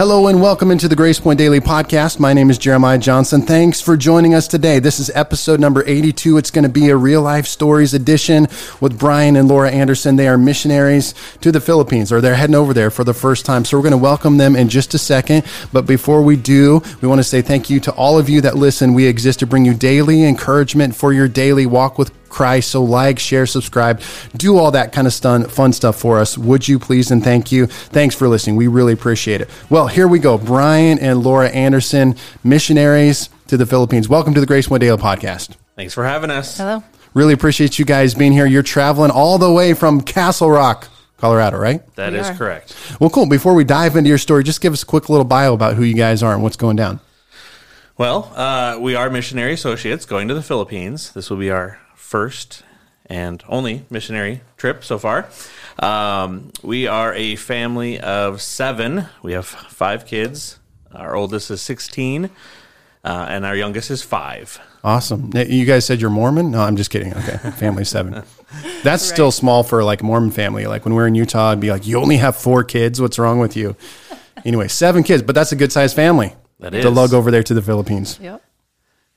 Hello and welcome into the Grace Point Daily Podcast. My name is Jeremiah Johnson. Thanks for joining us today. This is episode number 82. It's going to be a real life stories edition with Brian and Laura Anderson. They are missionaries to the Philippines, or they're heading over there for the first time. So we're going to welcome them in just a second. But before we do, we want to say thank you to all of you that listen. We exist to bring you daily encouragement for your daily walk with Christ. So like, share, subscribe, do all that kind of stun, fun stuff for us. Would you please and thank you. Thanks for listening. We really appreciate it. Well, here we go. Brian and Laura Anderson, missionaries to the Philippines. Welcome to the Grace Point Daily podcast. Thanks for having us. Hello. Really appreciate you guys being here. You're traveling all the way from Castle Rock, Colorado, right? That We is are. correct. Well, cool. Before we dive into your story, just give us a quick little bio about who you guys are and what's going down. Well, uh, we are missionary associates going to the Philippines. This will be our first and only missionary trip so far. Um, we are a family of seven. We have five kids. Our oldest is 16, uh, and our youngest is five. Awesome. You guys said you're Mormon? No, I'm just kidding. Okay. Family seven. That's still small for like a Mormon family. Like when we were in Utah, I'd be like, you only have four kids. What's wrong with you? Anyway, seven kids, but that's a good sized family That to lug over there to the Philippines. Yep.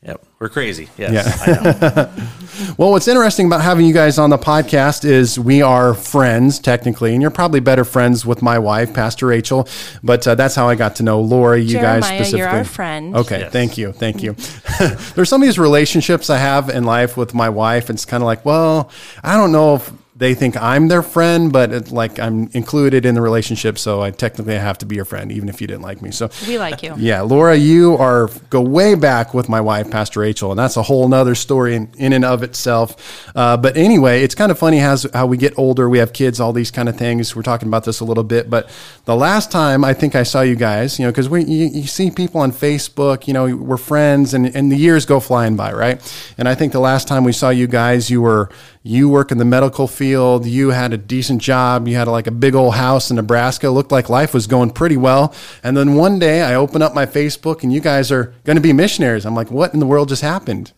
Yep, we're crazy. Yes, Yeah. I know. Well, what's interesting about having you guys on the podcast is we are friends technically, and you're probably better friends with my wife, Pastor Rachel. But uh, that's how I got to know Laura. You guys specifically. you're our friend. Okay, Yes. thank you, thank you. There's some of these relationships I have in life with my wife. It's kind of like, well, I don't know if they think I'm their friend, but it's like I'm included in the relationship, so I technically have to be your friend, even if you didn't like me. So We like you. yeah, Laura, you are go way back with my wife, Pastor Rachel, and that's a whole nother story in, in and of itself. Uh, but anyway, it's kind of funny how, how we get older, we have kids, all these kind of things. We're talking about this a little bit, but the last time I think I saw you guys, you know, because we you, you see people on Facebook, you know, we're friends, and and the years go flying by, right? And I think the last time we saw you guys, you were you work in the medical field, you had a decent job, you had like a big old house in Nebraska, looked like life was going pretty well. And then one day I open up my Facebook and you guys are going to be missionaries. I'm like, what in the world just happened?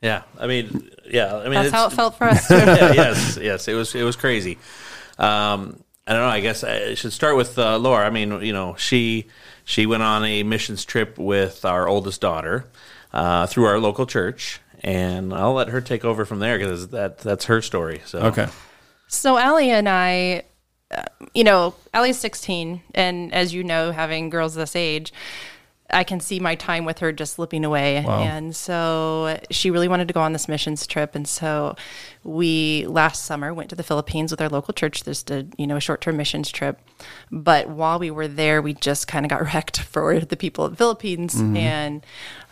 yeah. I mean, yeah. I mean, That's how it felt for us. too. yeah, yes, yes, it was it was crazy. Um, I don't know. I guess I should start with uh, Laura. I mean, you know, she she went on a missions trip with our oldest daughter uh, through our local church, and I'll let her take over from there because that that's her story. So Okay. So Allie and I, uh, you know, Allie's 16, and as you know, having girls this age, I can see my time with her just slipping away. And so she really wanted to go on this missions trip. And so we last summer went to the Philippines with our local church, just a, you know, a short term missions trip. But while we were there, we just kind of got wrecked for the people of the Philippines. And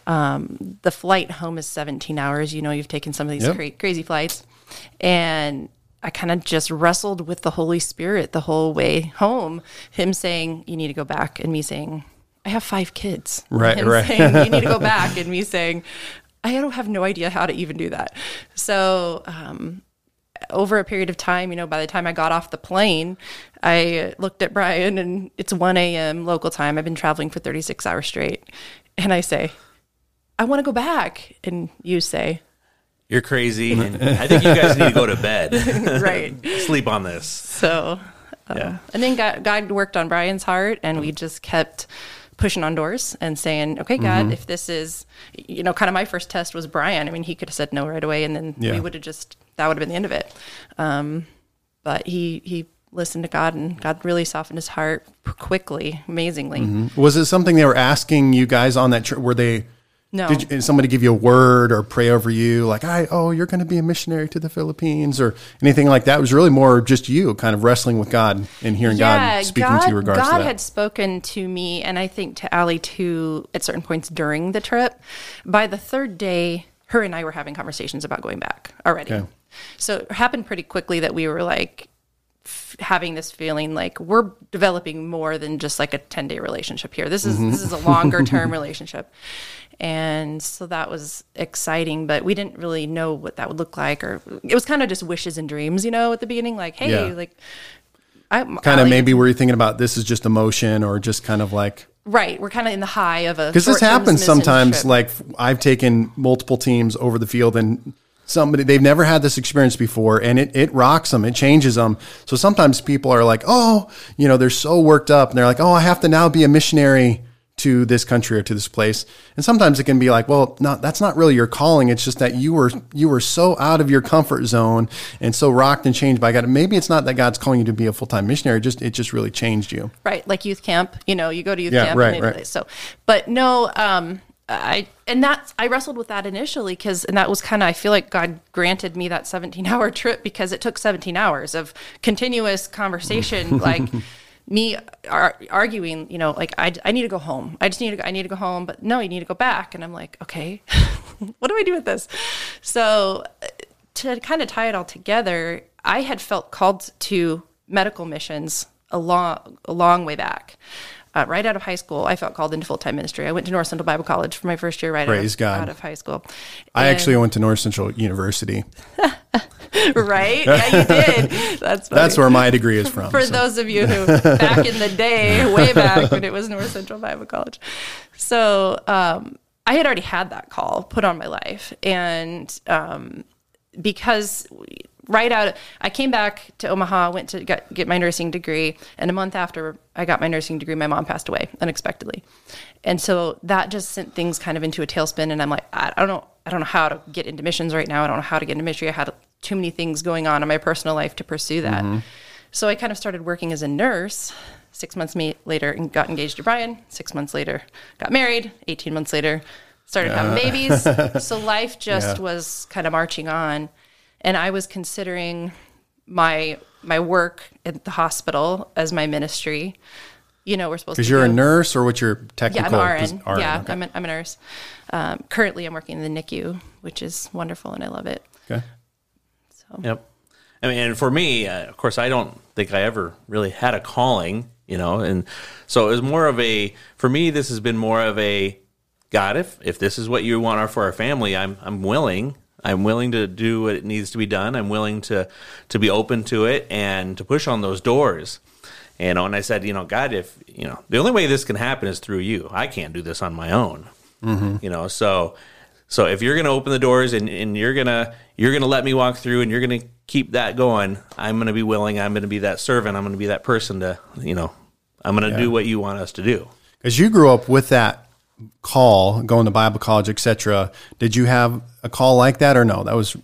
um, the flight home is 17 hours. You know, you've taken some of these Yep. cra- crazy flights. And I kind of just wrestled with the Holy Spirit the whole way home. Him saying, You need to go back, and me saying, I have five kids. Right, Him right. saying, You need to go back, and me saying, I don't have no idea how to even do that. So, um, over a period of time, you know, by the time I got off the plane, I looked at Brian and it's 1 a.m. local time. I've been traveling for 36 hours straight. And I say, I want to go back. And you say, you're crazy, and I think you guys need to go to bed, right. sleep on this. So, um, Yeah. and then God, God worked on Brian's heart, and we just kept pushing on doors and saying, "Okay, God, Mm-hmm. if this is, you know, kind of my first test was Brian. I mean, he could have said no right away, and then Yeah. we would have just that would have been the end of it. Um, but he he listened to God, and God really softened his heart quickly, amazingly. Was it something they were asking you guys on that trip? Were they, No, did, you, did somebody give you a word or pray over you? Like, I, oh, you're going to be a missionary to the Philippines or anything like that? It was really more just you kind of wrestling with God and hearing God speaking to you regards God to that. had spoken to me, and I think to Allie too at certain points during the trip. By the third day, her and I were having conversations about going back already. Okay. So it happened pretty quickly that we were like f- having this feeling like we're developing more than just like a 10 day relationship here. This is Mm-hmm. this is a longer term relationship. And so that was exciting, but we didn't really know what that would look like or it was kind of just wishes and dreams, you know, at the beginning like, hey, Yeah. like I kind of maybe were you thinking about this is just emotion or just kind of like Right, we're kind of in the high of a because this happens sometimes like i've taken multiple teams over the field and somebody they've never had this experience before and it, it rocks them it changes them so sometimes people are like oh you know they're so worked up and they're like oh i have to now be a missionary to this country or to this place. And sometimes it can be like, well, not that's not really your calling. It's just that you were you were so out of your comfort zone and so rocked and changed by God. Maybe it's not that God's calling you to be a full time missionary. Just it just really changed you. Right, like youth camp. You know, you go to youth yeah, camp. Right, right. So, but no, um, I and that's I wrestled with that initially because and that was kind of I feel like God granted me that 17 hour trip because it took 17 hours of continuous conversation like me ar- arguing, you know, like I, I need to go home. I just need to go, I need to go home, but no, you need to go back. And I'm like, okay, what do I do with this? So to kind of tie it all together, I had felt called to medical missions a long, a long way back. Uh, right out of high school, I felt called into full time ministry. I went to North Central Bible College for my first year right Praise out, of, God. out of high school. I actually went to North Central University. right? Yeah, you did. That's funny. that's where my degree is from. For so. those of you who back in the day, way back when it was North Central Bible College. So um, I had already had that call put on my life, and um, because right out, I came back to Omaha, went to get, get my nursing degree, and a month after I got my nursing degree, my mom passed away unexpectedly, and so that just sent things kind of into a tailspin. And I'm like, I don't know, I don't know how to get into missions right now. I don't know how to get into ministry. I had too many things going on in my personal life to pursue that. Mm-hmm. So I kind of started working as a nurse. Six months later, and got engaged to Brian. Six months later, got married. Eighteen months later, started having babies. so life just yeah. was kind of marching on, and I was considering my my work at the hospital as my ministry. You know, we're supposed to. Because you're do. a nurse, or what's your technical? Yeah, I'm RN. RN yeah, okay. I'm, a, I'm a nurse. Um, currently, I'm working in the NICU, which is wonderful, and I love it. Okay. So. Yep. I mean, and for me, uh, of course, I don't think I ever really had a calling, you know, and so it was more of a for me. This has been more of a God. If if this is what you want for our family, I'm I'm willing. I'm willing to do what it needs to be done. I'm willing to to be open to it and to push on those doors. You know, and I said, you know, God, if you know, the only way this can happen is through you. I can't do this on my own. Mm-hmm. You know, so so if you're going to open the doors and, and you're going to you're to let me walk through and you're going to keep that going, I'm going to be willing. I'm going to be that servant. I'm going to be that person to, you know, I'm to yeah. do what you want us to do. Cuz you grew up with that call, going to Bible college, etc. Did you have a call like that or no? That was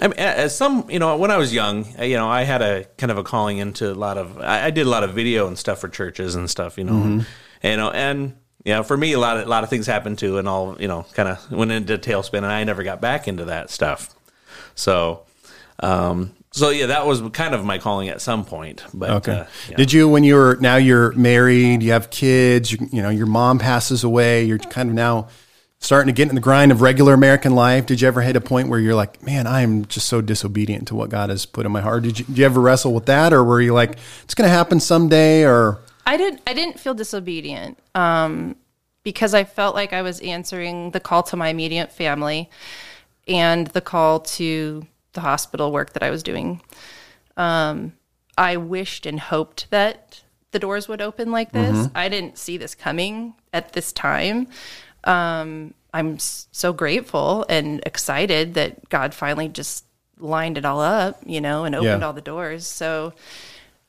I mean, as some, you know, when I was young, you know, I had a kind of a calling into a lot of, I, I did a lot of video and stuff for churches and stuff, you know, mm-hmm. and, you know, and you know, for me, a lot of a lot of things happened too, and all you know, kind of went into tailspin, and I never got back into that stuff. So, um, so yeah, that was kind of my calling at some point. But okay, uh, yeah. did you when you were now you're married, you have kids, you, you know, your mom passes away, you're kind of now starting to get in the grind of regular American life. Did you ever hit a point where you're like, man, I am just so disobedient to what God has put in my heart? Did you, did you ever wrestle with that, or were you like, it's going to happen someday, or I didn't. I didn't feel disobedient um, because I felt like I was answering the call to my immediate family and the call to the hospital work that I was doing. Um, I wished and hoped that the doors would open like this. Mm-hmm. I didn't see this coming at this time. Um, I'm so grateful and excited that God finally just lined it all up, you know, and opened yeah. all the doors. So,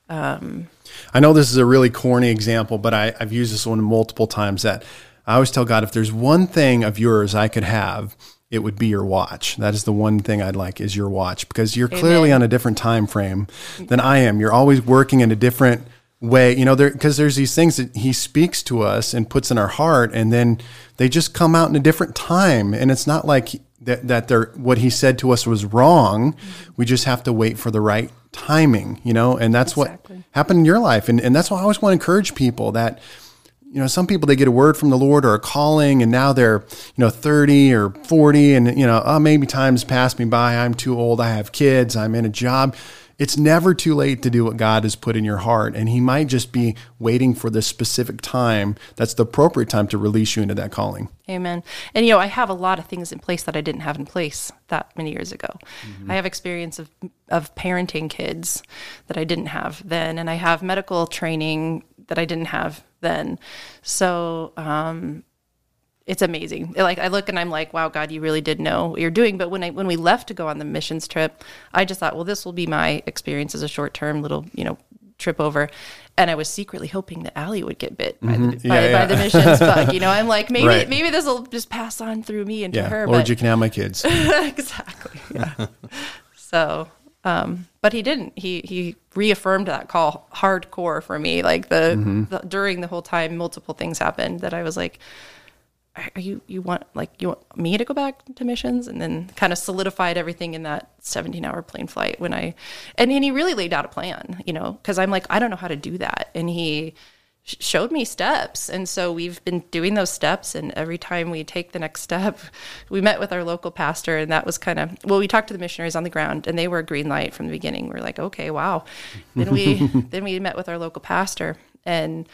um, I know this is a really corny example, but I, I've used this one multiple times that I always tell God if there's one thing of yours I could have, it would be your watch. That is the one thing I'd like is your watch because you're Amen. clearly on a different time frame than I am. You're always working in a different way, you know, there because there's these things that he speaks to us and puts in our heart and then they just come out in a different time and it's not like that that they're what he said to us was wrong. Mm-hmm. We just have to wait for the right timing, you know, and that's exactly. what happened in your life. And, and that's why I always want to encourage people that, you know, some people, they get a word from the Lord or a calling and now they're, you know, 30 or 40 and, you know, oh, maybe time's passed me by. I'm too old. I have kids. I'm in a job it's never too late to do what God has put in your heart. And He might just be waiting for the specific time that's the appropriate time to release you into that calling. Amen. And, you know, I have a lot of things in place that I didn't have in place that many years ago. Mm-hmm. I have experience of, of parenting kids that I didn't have then, and I have medical training that I didn't have then. So, um, it's amazing. Like I look and I'm like, wow, God, you really did know what you're doing. But when I when we left to go on the missions trip, I just thought, well, this will be my experience as a short term little, you know, trip over. And I was secretly hoping that Allie would get bit by, the, Mm-hmm. Yeah, by, yeah. by the missions bug. You know, I'm like, maybe Right. maybe this will just pass on through me into Yeah. her. Lord, but you can have my kids. exactly. Yeah. so, um, but he didn't. He he reaffirmed that call hardcore for me. Like the, Mm-hmm. the during the whole time, multiple things happened that I was like, "Are you you want like you want me to go back to missions?" And then kind of solidified everything in that 17 hour plane flight when I, and, and he really laid out a plan. You know, because I'm like, I don't know how to do that, and he showed me steps. And so we've been doing those steps and every time we take the next step we met with our local pastor and that was kind of well we talked to the missionaries on the ground and they were a green light from the beginning. We are like okay wow. Then we then we met with our local pastor and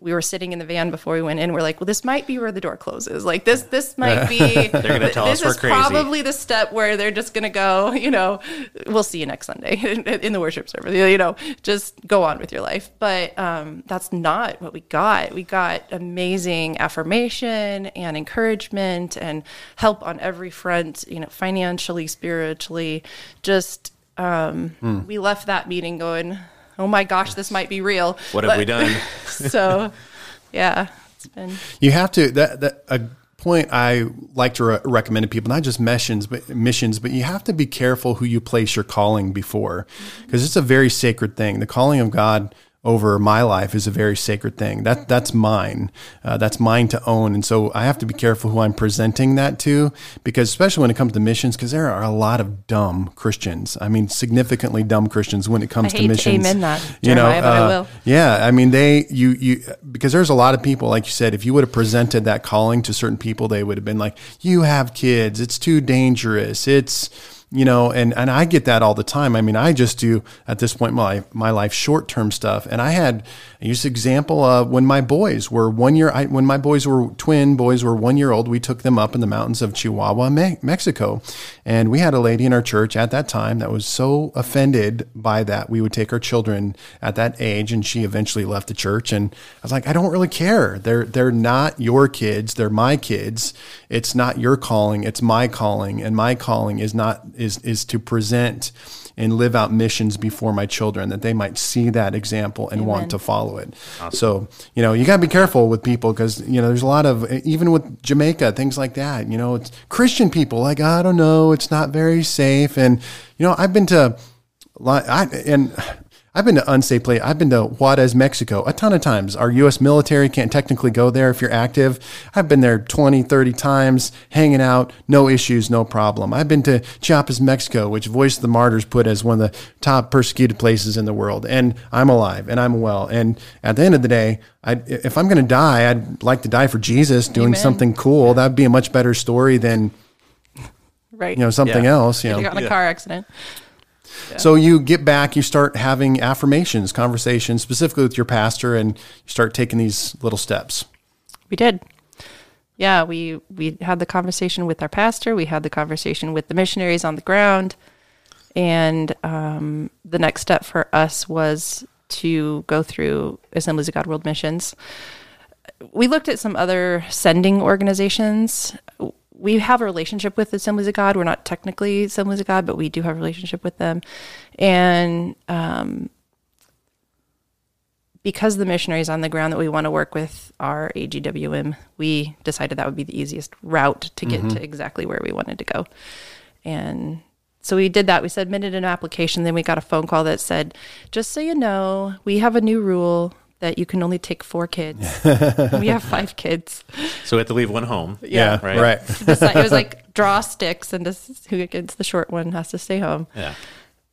we were sitting in the van before we went in. We're like, well, this might be where the door closes. Like this, this might be. they're gonna tell this us we're is crazy. probably the step where they're just gonna go. You know, we'll see you next Sunday in, in the worship service. You know, just go on with your life. But um, that's not what we got. We got amazing affirmation and encouragement and help on every front. You know, financially, spiritually, just. Um, Hmm. We left that meeting going, "Oh my gosh, this might be real." What have we done? so yeah it's been You have to that that a point I like to re- recommend to people, not just missions, but missions, but you have to be careful who you place your calling before, mm-hmm. because it's a very sacred thing. The calling of God over my life is a very sacred thing. That that's mine. Uh, that's mine to own, and so I have to be careful who I'm presenting that to, because especially when it comes to missions, because there are a lot of dumb Christians. I mean, significantly dumb Christians when it comes I to hate to missions. amen that, you know, Jeremiah, but I uh, will. yeah, I mean they you you because there's a lot of people like you said if you would have presented that calling to certain people they would have been like you have kids it's too dangerous it's you know and and I get that all the time. I mean I just do at this point my my life short-term stuff and I had I use example of when my boys were 1 year I, when my boys were twin boys were 1 year old we took them up in the mountains of Chihuahua, Me- Mexico. And we had a lady in our church at that time that was so offended by that we would take our children at that age and she eventually left the church and I was like I don't really care. They're they're not your kids, they're my kids. It's not your calling, it's my calling and my calling is not is is to present and live out missions before my children that they might see that example and want to follow it. So, you know, you got to be careful with people because, you know, there's a lot of, even with Jamaica, things like that, you know, it's Christian people like, I don't know, it's not very safe. And, you know, I've been to, li- I, and I've been to unsafe place. I've been to Juarez, Mexico a ton of times. Our U.S. military can't technically go there if you're active. I've been there 20, 30 times, hanging out, no issues, no problem. I've been to Chiapas, Mexico, which Voice of the Martyrs put as one of the top persecuted places in the world. And I'm alive and I'm well. And at the end of the day, I, if I'm going to die, I'd like to die for Jesus doing Amen. something cool. That'd be a much better story than, right you know, something Yeah. else, you know. you got in a Yeah. car accident So you get back, you start having affirmations, conversations, specifically with your pastor, and you start taking these little steps. we did. Yeah we we had the conversation with our pastor we had the conversation with the missionaries on the ground and um, the next step for us was to go through assemblies of god world missions. We looked at some other sending organizations we have a relationship with the assemblies of god we're not technically assemblies of god but we do have a relationship with them and um, because the missionaries on the ground that we want to work with are AGWM, we decided that would be the easiest route to get to exactly where we wanted to go. And so we did that. We submitted an application. Then we got a phone call that said, just so you know, we have a new rule that you can only take four kids. we have five kids. So we have to leave one home. Yeah. Right. right. Decide- it was like draw sticks, and this, who gets the short one has to stay home Yeah.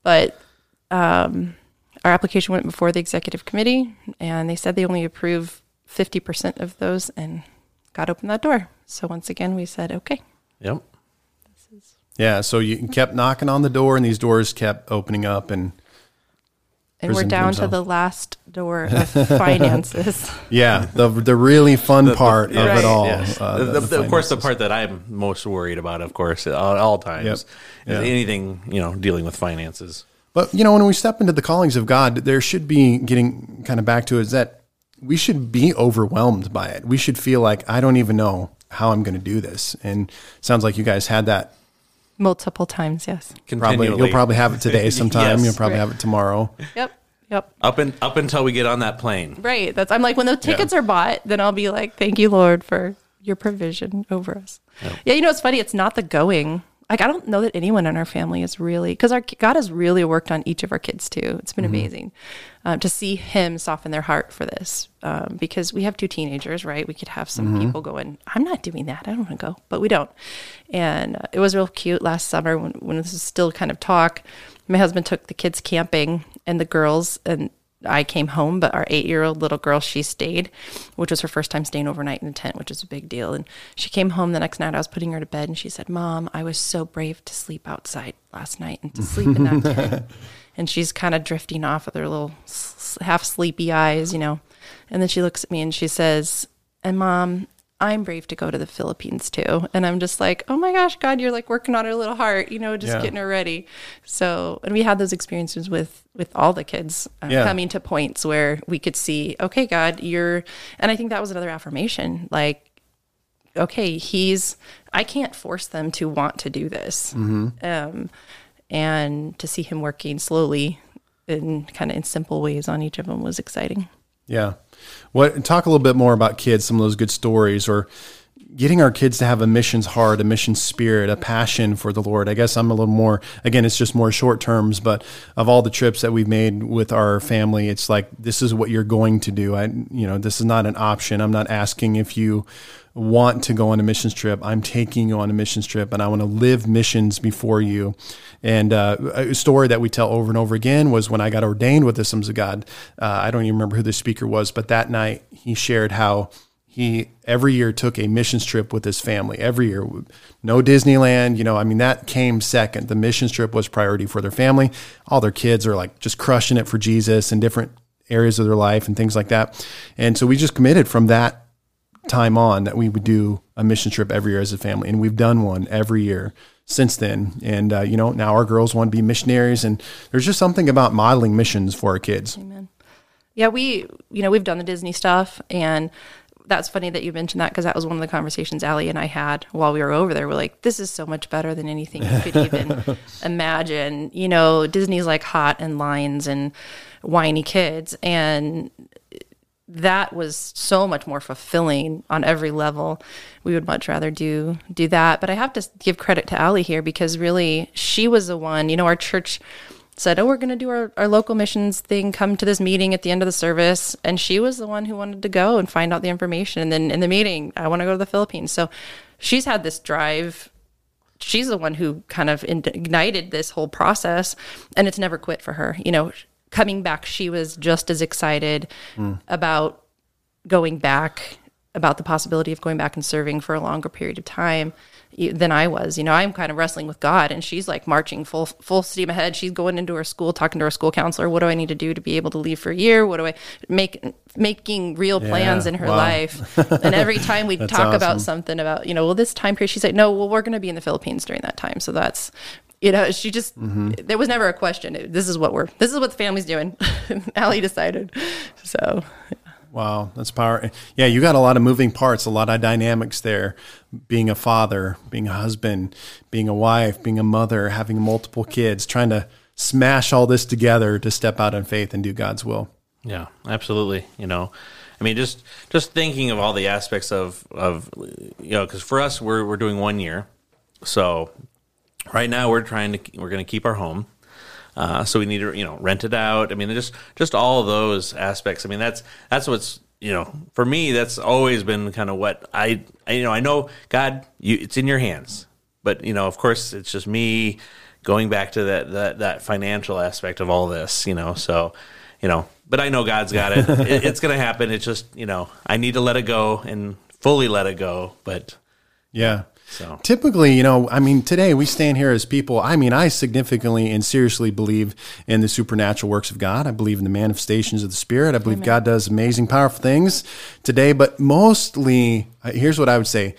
but um, our application went before the executive committee and they said they only approve 50% of those and got open that door so once again we said okay Yep. Yeah. So you kept knocking on the door, and these doors kept opening up, and and we're down themselves. to the last door of finances yeah, the the really fun part of Right. it all. Yes. uh, The- the- the- the of course, the part that I'm most worried about, of course, at all, all times, Yep. is Yeah. anything you know dealing with finances. But you know, when we step into the callings of God, there should be getting kind of back to it, is that we should be overwhelmed by it. We should feel like I don't even know how I'm going to do this. And sounds like you guys had that. Multiple times, yes. Probably you'll probably have it today sometime. yes. You'll probably right. have it tomorrow. Yep. Yep. Up and up until we get on that plane. Right. That's I'm like when the tickets yeah. are bought, then I'll be like, "Thank you, Lord, for your provision over us." Yep. Yeah, you know it's funny. It's not the going like I don't know that anyone in our family is really because our God has really worked on each of our kids too. It's been mm-hmm. amazing um, to see Him soften their heart for this um, because we have two teenagers, right? We could have some mm-hmm. people going, "I'm not doing that. I don't want to go," but we don't. And uh, it was real cute last summer when when this was still kind of talk. My husband took the kids camping and the girls and I came home, but our eight year old little girl, she stayed, which was her first time staying overnight in a tent, which is a big deal. And she came home the next night. I was putting her to bed, and she said, Mom, I was so brave to sleep outside last night and to sleep in that tent. And she's kind of drifting off with her little half sleepy eyes, you know. And then she looks at me and she says, And mom, I'm brave to go to the Philippines too. And I'm just like, oh my gosh, God, you're like working on her little heart, you know, just yeah. getting her ready. So, and we had those experiences with with all the kids uh, yeah. coming to points where we could see, okay, God, you're, and I think that was another affirmation, like, okay, he's, I can't force them to want to do this, mm-hmm. um, and to see him working slowly and kind of in simple ways on each of them was exciting. Yeah. What talk a little bit more about kids, some of those good stories or getting our kids to have a missions heart, a mission spirit, a passion for the Lord. I guess I'm a little more again, it's just more short terms, but of all the trips that we've made with our family, it's like this is what you're going to do. I you know, this is not an option. I'm not asking if you want to go on a missions trip. I'm taking you on a missions trip and I want to live missions before you. And uh, a story that we tell over and over again was when I got ordained with the Assemblies of God. Uh, I don't even remember who the speaker was, but that night he shared how he every year took a missions trip with his family every year no disneyland you know i mean that came second the missions trip was priority for their family all their kids are like just crushing it for jesus in different areas of their life and things like that and so we just committed from that time on that we would do a mission trip every year as a family, and we've done one every year since then. And uh, you know, now our girls want to be missionaries, and there's just something about modeling missions for our kids. Amen. Yeah, we you know we've done the Disney stuff, and that's funny that you mentioned that because that was one of the conversations Allie and I had while we were over there. We're like, this is so much better than anything you could even imagine. You know, Disney's like hot and lines and whiny kids, and that was so much more fulfilling on every level. We would much rather do do that. But I have to give credit to Allie here because really she was the one, you know, our church said, Oh, we're gonna do our, our local missions thing, come to this meeting at the end of the service. And she was the one who wanted to go and find out the information. And then in the meeting, I want to go to the Philippines. So she's had this drive she's the one who kind of ignited this whole process and it's never quit for her you know coming back, she was just as excited mm. about going back, about the possibility of going back and serving for a longer period of time than I was. You know, I'm kind of wrestling with God, and she's like marching full full steam ahead. She's going into her school, talking to her school counselor. What do I need to do to be able to leave for a year? What do I make making real plans yeah, in her wow. life? and every time we talk awesome. about something about you know, well, this time period, she's like, no, well, we're going to be in the Philippines during that time, so that's you know, she just mm-hmm. there was never a question. This is what we're this is what the family's doing. Allie decided. So Wow, that's power. Yeah, you got a lot of moving parts, a lot of dynamics there. Being a father, being a husband, being a wife, being a mother, having multiple kids, trying to smash all this together to step out in faith and do God's will. Yeah, absolutely. You know, I mean, just just thinking of all the aspects of of you know, because for us, we're we're doing one year, so right now we're trying to we're going to keep our home. Uh, so we need to you know rent it out. I mean, just just all those aspects. I mean, that's that's what's you know for me that's always been kind of what I, I you know I know God, you, it's in your hands, but you know of course it's just me going back to that that that financial aspect of all this. You know, so you know, but I know God's got it. it it's going to happen. It's just you know I need to let it go and fully let it go, but yeah. So typically, you know, I mean, today we stand here as people. I mean, I significantly and seriously believe in the supernatural works of God. I believe in the manifestations of the Spirit. I believe Amen. God does amazing, powerful things today. But mostly, uh, here's what I would say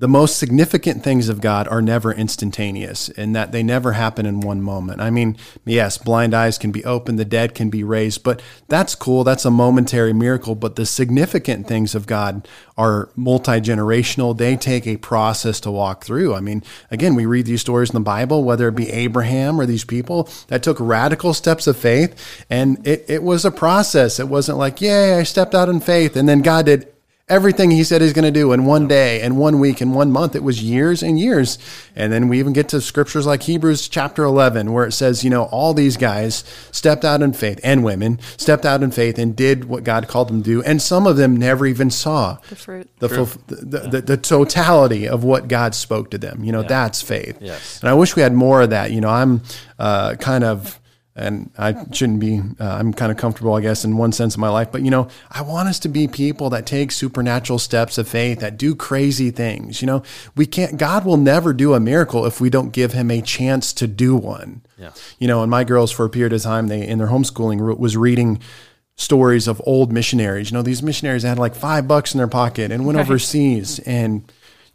the most significant things of God are never instantaneous in that they never happen in one moment. I mean, yes, blind eyes can be opened, the dead can be raised, but that's cool. That's a momentary miracle. But the significant things of God are multi generational. They take a process to walk through. I mean, again, we read these stories in the Bible, whether it be Abraham or these people that took radical steps of faith, and it, it was a process. It wasn't like, yay, I stepped out in faith, and then God did everything he said he's going to do in one day and one week and one month. It was years and years. And then we even get to scriptures like Hebrews chapter 11, where it says, you know, all these guys stepped out in faith and women stepped out in faith and did what God called them to do. And some of them never even saw the fruit, the, the, the, the, totality of what God spoke to them. You know, yeah. that's faith. Yes. And I wish we had more of that. You know, I'm uh, kind of and I shouldn't be. Uh, I'm kind of comfortable, I guess, in one sense of my life. But you know, I want us to be people that take supernatural steps of faith, that do crazy things. You know, we can't. God will never do a miracle if we don't give Him a chance to do one. Yeah. You know, and my girls, for a period of time, they in their homeschooling was reading stories of old missionaries. You know, these missionaries had like five bucks in their pocket and went right. overseas and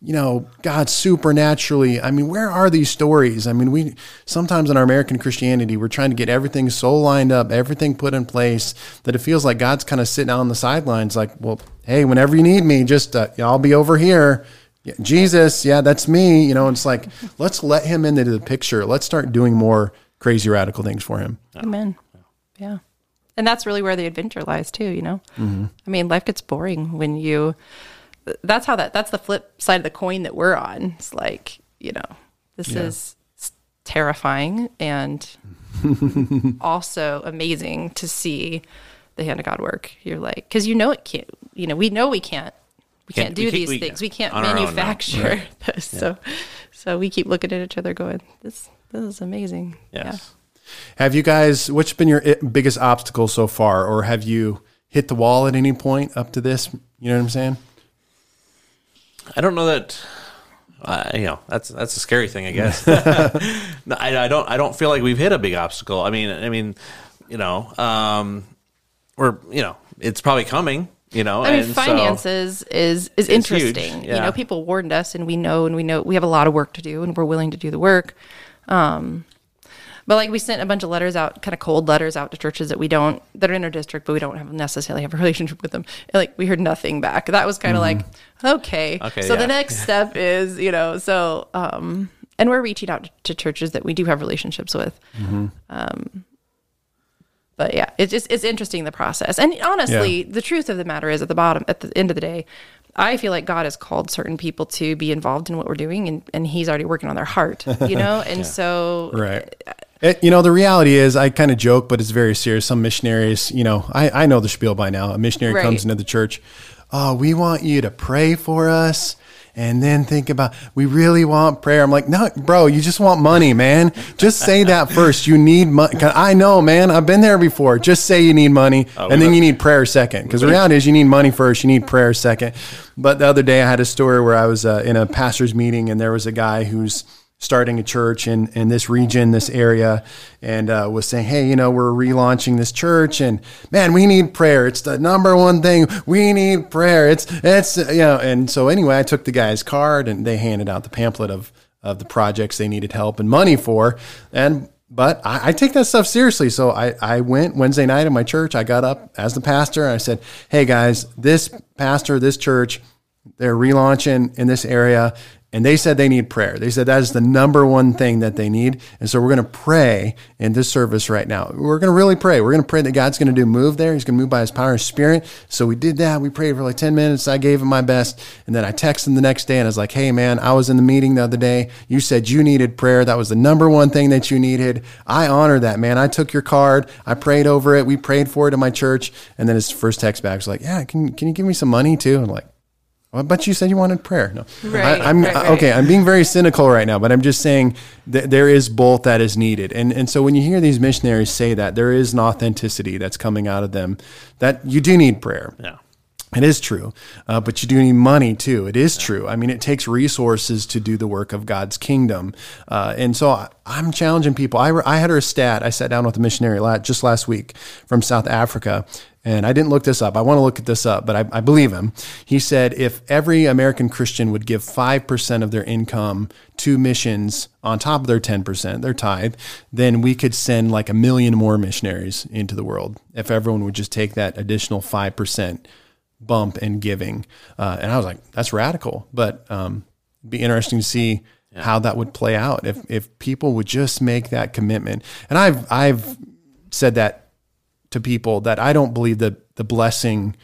you know, God supernaturally. I mean, where are these stories? I mean, we sometimes in our American Christianity, we're trying to get everything so lined up, everything put in place that it feels like God's kind of sitting on the sidelines, like, well, hey, whenever you need me, just uh, I'll be over here. Yeah, Jesus, yeah, that's me. You know, it's like let's let Him into the picture. Let's start doing more crazy radical things for Him. Amen. Yeah. And that's really where the adventure lies too, you know? Mm-hmm. I mean, life gets boring when you that's how that that's the flip side of the coin that we're on. It's like, you know, this yeah. is terrifying and also amazing to see the hand of God work. You're like, because you know it can't. You know, we know we can't. We can't, can't do we these we, things. We can't manufacture own, no. this. Yeah. So, so we keep looking at each other, going, "This, this is amazing." Yes. Yeah. Have you guys? What's been your eh, biggest obstacle so far, or have you hit the wall at any point up to this? You know what I'm saying? I don't know that. Uh, you know, that's that's a scary thing, I guess. no, I, I, don't. I don't feel like we've hit a big obstacle. I mean, I mean, you know, um, we're you know, it's probably coming. You know, I mean, finances so is is interesting. Yeah. You know, people warned us, and we know, and we know we have a lot of work to do, and we're willing to do the work. Um, but like we sent a bunch of letters out, kind of cold letters out to churches that we don't that are in our district, but we don't have necessarily have a relationship with them. And like we heard nothing back. That was kind of mm-hmm. like okay. Okay. So yeah. the next step is you know so um and we're reaching out to churches that we do have relationships with. Mm-hmm. Um, but yeah, it's just it's interesting the process. And honestly, yeah. the truth of the matter is at the bottom at the end of the day, I feel like God has called certain people to be involved in what we're doing and, and he's already working on their heart, you know? And yeah. so right. It, you know, the reality is, I kind of joke, but it's very serious. Some missionaries, you know, I, I know the spiel by now. A missionary right. comes into the church. Oh, we want you to pray for us and then think about we really want prayer. I'm like, no, bro, you just want money, man. Just say that first. You need money. I know, man. I've been there before. Just say you need money, oh, and then you need prayer second. Because the reality is, you need money first. You need prayer second. But the other day, I had a story where I was uh, in a pastor's meeting, and there was a guy who's starting a church in, in this region, this area, and uh, was saying, hey, you know, we're relaunching this church, and man, we need prayer. It's the number one thing. We need prayer. It's it's you know, and so anyway, I took the guy's card, and they handed out the pamphlet of of the projects they needed help and money for, and. But I, I take that stuff seriously. So I, I went Wednesday night in my church. I got up as the pastor and I said, Hey guys, this pastor, this church, they're relaunching in this area and they said they need prayer. They said that is the number one thing that they need. And so we're going to pray in this service right now. We're going to really pray. We're going to pray that God's going to do move there. He's going to move by his power and spirit. So we did that. We prayed for like 10 minutes. I gave him my best. And then I texted him the next day and I was like, hey, man, I was in the meeting the other day. You said you needed prayer. That was the number one thing that you needed. I honor that, man. I took your card. I prayed over it. We prayed for it in my church. And then his first text back was like, yeah, can, can you give me some money too? I'm like, but you said you wanted prayer. No, right, I, am right, right. okay. I'm being very cynical right now, but I'm just saying that there is both that is needed. And and so when you hear these missionaries say that, there is an authenticity that's coming out of them that you do need prayer. Yeah. It is true, uh, but you do need money too. It is true. I mean, it takes resources to do the work of God's kingdom. Uh, and so I, am challenging people. I, I had her a stat. I sat down with a missionary just last week from South Africa, and I didn't look this up. I want to look at this up, but I, I believe him. He said if every American Christian would give 5% of their income to missions on top of their 10%, their tithe, then we could send like a million more missionaries into the world if everyone would just take that additional 5% bump in giving. Uh, and I was like, that's radical, but um, be interesting to see yeah. how that would play out if, if people would just make that commitment. And I've, I've said that to people that I don't believe that the blessing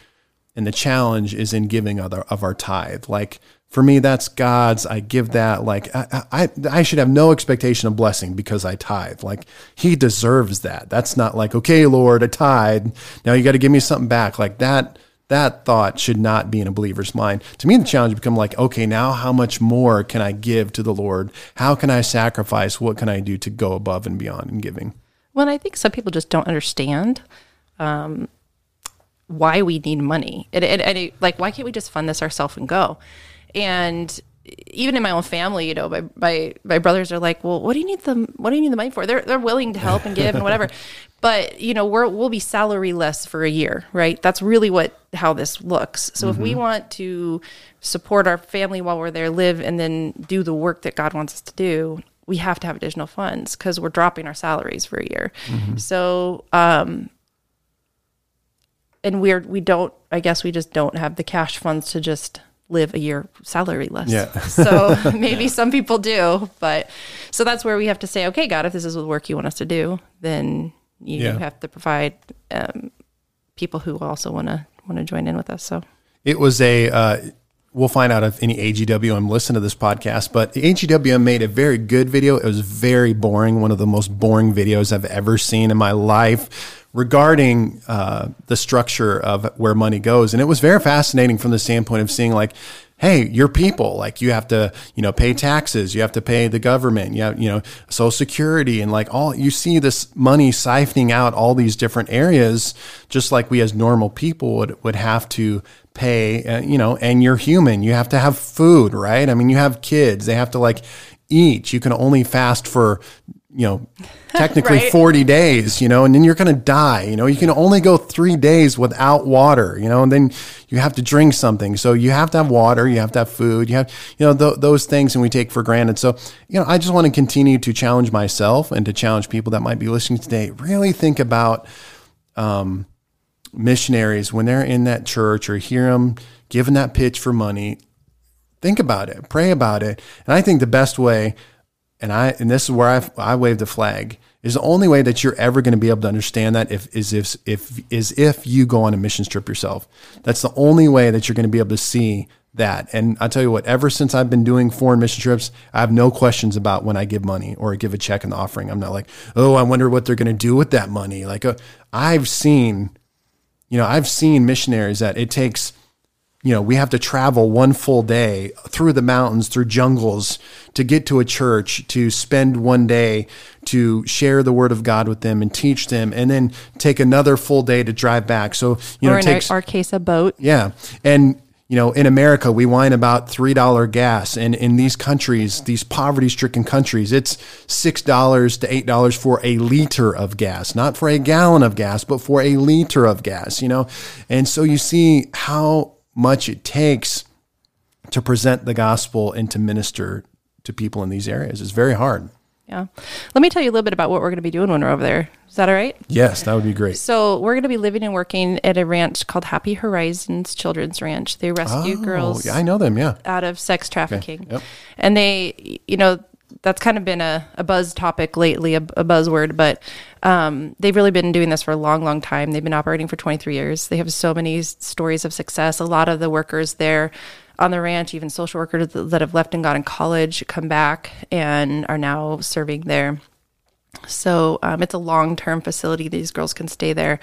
and the challenge is in giving other of our tithe. Like for me, that's God's. I give that. Like I, I, I should have no expectation of blessing because I tithe. Like He deserves that. That's not like okay, Lord, I tithe. Now you got to give me something back. Like that that thought should not be in a believer's mind. To me, the challenge become like, okay, now how much more can I give to the Lord? How can I sacrifice? What can I do to go above and beyond in giving? Well, I think some people just don't understand um, why we need money. And, and, and it, like, why can't we just fund this ourselves and go? And even in my own family, you know, my, my, my brothers are like, well, what do you need the, what do you need the money for? They're, they're willing to help and give and whatever. But, you know, we're, we'll be salary less for a year, right? That's really what, how this looks. So mm-hmm. if we mm-hmm. want to support our family while we're there, live, and then do the work that God wants us to do, we have to have additional funds because we're dropping our salaries for a year. Mm-hmm. So, um, and we're, we don't, I guess we just don't have the cash funds to just live a year salary less. Yeah. so maybe some people do, but so that's where we have to say, okay, God, if this is the work you want us to do, then you yeah. have to provide um, people who also want to want to join in with us. So it was a. Uh, we'll find out if any AGWM listen to this podcast, but the AGWM made a very good video. It was very boring, one of the most boring videos I've ever seen in my life regarding uh, the structure of where money goes. And it was very fascinating from the standpoint of seeing like, hey, you're people. Like you have to, you know, pay taxes. You have to pay the government. You have, you know, Social Security and like all. You see this money siphoning out all these different areas, just like we as normal people would would have to pay. Uh, you know, and you're human. You have to have food, right? I mean, you have kids. They have to like eat. You can only fast for you know, technically right? 40 days, you know, and then you're going to die, you know, you can only go three days without water, you know, and then you have to drink something. So you have to have water, you have to have food, you have, you know, th- those things and we take for granted. So, you know, I just want to continue to challenge myself and to challenge people that might be listening today. Really think about, um, missionaries when they're in that church or hear them giving that pitch for money. Think about it, pray about it. And I think the best way and I and this is where I I wave the flag is the only way that you're ever going to be able to understand that if is if if is if you go on a mission trip yourself. That's the only way that you're going to be able to see that. And I tell you what, ever since I've been doing foreign mission trips, I have no questions about when I give money or give a check in the offering. I'm not like, oh, I wonder what they're going to do with that money. Like uh, I've seen, you know, I've seen missionaries that it takes you know, we have to travel one full day through the mountains, through jungles to get to a church, to spend one day to share the word of God with them and teach them, and then take another full day to drive back. So, you or know, it takes our, our case a boat. Yeah. And, you know, in America, we whine about $3 gas. And in these countries, these poverty stricken countries, it's $6 to $8 for a liter of gas, not for a gallon of gas, but for a liter of gas, you know? And so you see how much it takes to present the gospel and to minister to people in these areas. It's very hard. Yeah. Let me tell you a little bit about what we're going to be doing when we're over there. Is that all right? Yes, that would be great. So, we're going to be living and working at a ranch called Happy Horizons Children's Ranch. They rescue oh, girls. Yeah, I know them, yeah. Out of sex trafficking. Okay. Yep. And they, you know, that's kind of been a, a buzz topic lately, a, a buzzword, but um, they've really been doing this for a long, long time. They've been operating for 23 years. They have so many stories of success. A lot of the workers there on the ranch, even social workers that have left and gone in college, come back and are now serving there. So um, it's a long term facility. These girls can stay there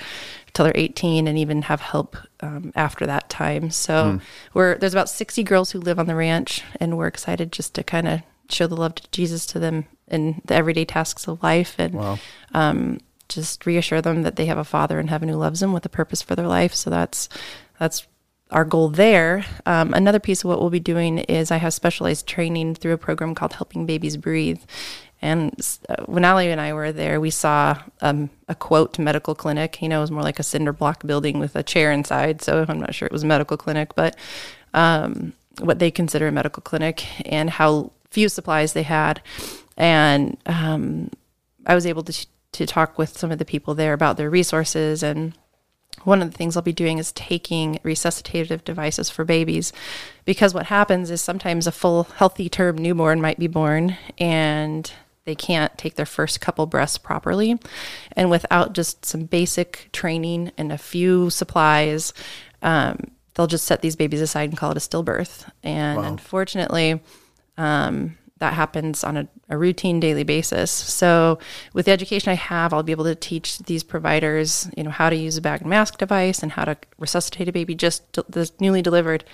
till they're 18 and even have help um, after that time. So mm. we're there's about 60 girls who live on the ranch, and we're excited just to kind of show the love of Jesus to them in the everyday tasks of life and wow. um, just reassure them that they have a father in heaven who loves them with a purpose for their life. So that's that's our goal there. Um, another piece of what we'll be doing is I have specialized training through a program called Helping Babies Breathe. And uh, when Allie and I were there, we saw um, a quote medical clinic. You know, it was more like a cinder block building with a chair inside. So I'm not sure it was a medical clinic, but um, what they consider a medical clinic and how few supplies they had. And um, I was able to, to talk with some of the people there about their resources and one of the things I'll be doing is taking resuscitative devices for babies because what happens is sometimes a full healthy term newborn might be born and they can't take their first couple breaths properly. And without just some basic training and a few supplies, um, they'll just set these babies aside and call it a stillbirth. And wow. unfortunately, um, that happens on a, a, routine daily basis. So with the education I have, I'll be able to teach these providers, you know, how to use a bag and mask device and how to resuscitate a baby just the newly delivered.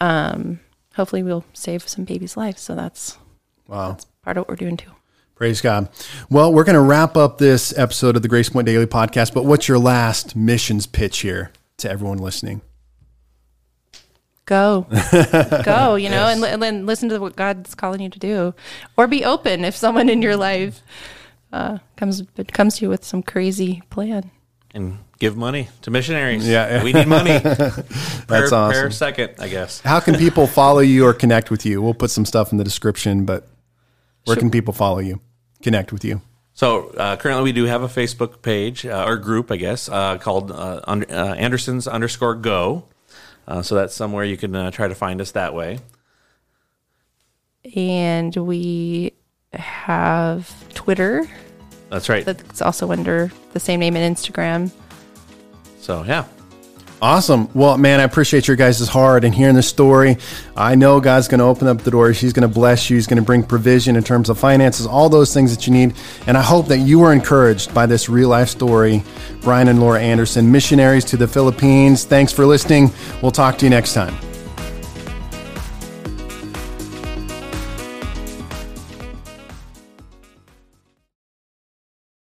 Um, hopefully, we'll save some babies' lives. So that's wow, that's part of what we're doing too. Praise God. Well, we're going to wrap up this episode of the Grace Point Daily podcast, but what's your last missions pitch here to everyone listening? Go, go, you know, yes. and, then listen to what God's calling you to do, or be open if someone in your life uh, comes comes to you with some crazy plan. And give money to missionaries. Yeah, yeah. we need money. That's per, awesome. Per second, I guess. How can people follow you or connect with you? We'll put some stuff in the description, but where sure. can people follow you, connect with you? So uh, currently, we do have a Facebook page uh, or group, I guess, uh, called uh, uh, Anderson's underscore Go. Uh, so that's somewhere you can try to find us that way. And we have Twitter. That's right. That's also under the same name and Instagram. So yeah, Awesome. Well, man, I appreciate your guys' heart and hearing this story. I know God's going to open up the doors. He's going to bless you. He's going to bring provision in terms of finances, all those things that you need. And I hope that you were encouraged by this real life story. Brian and Laura Anderson, missionaries to the Philippines. Thanks for listening. We'll talk to you next time.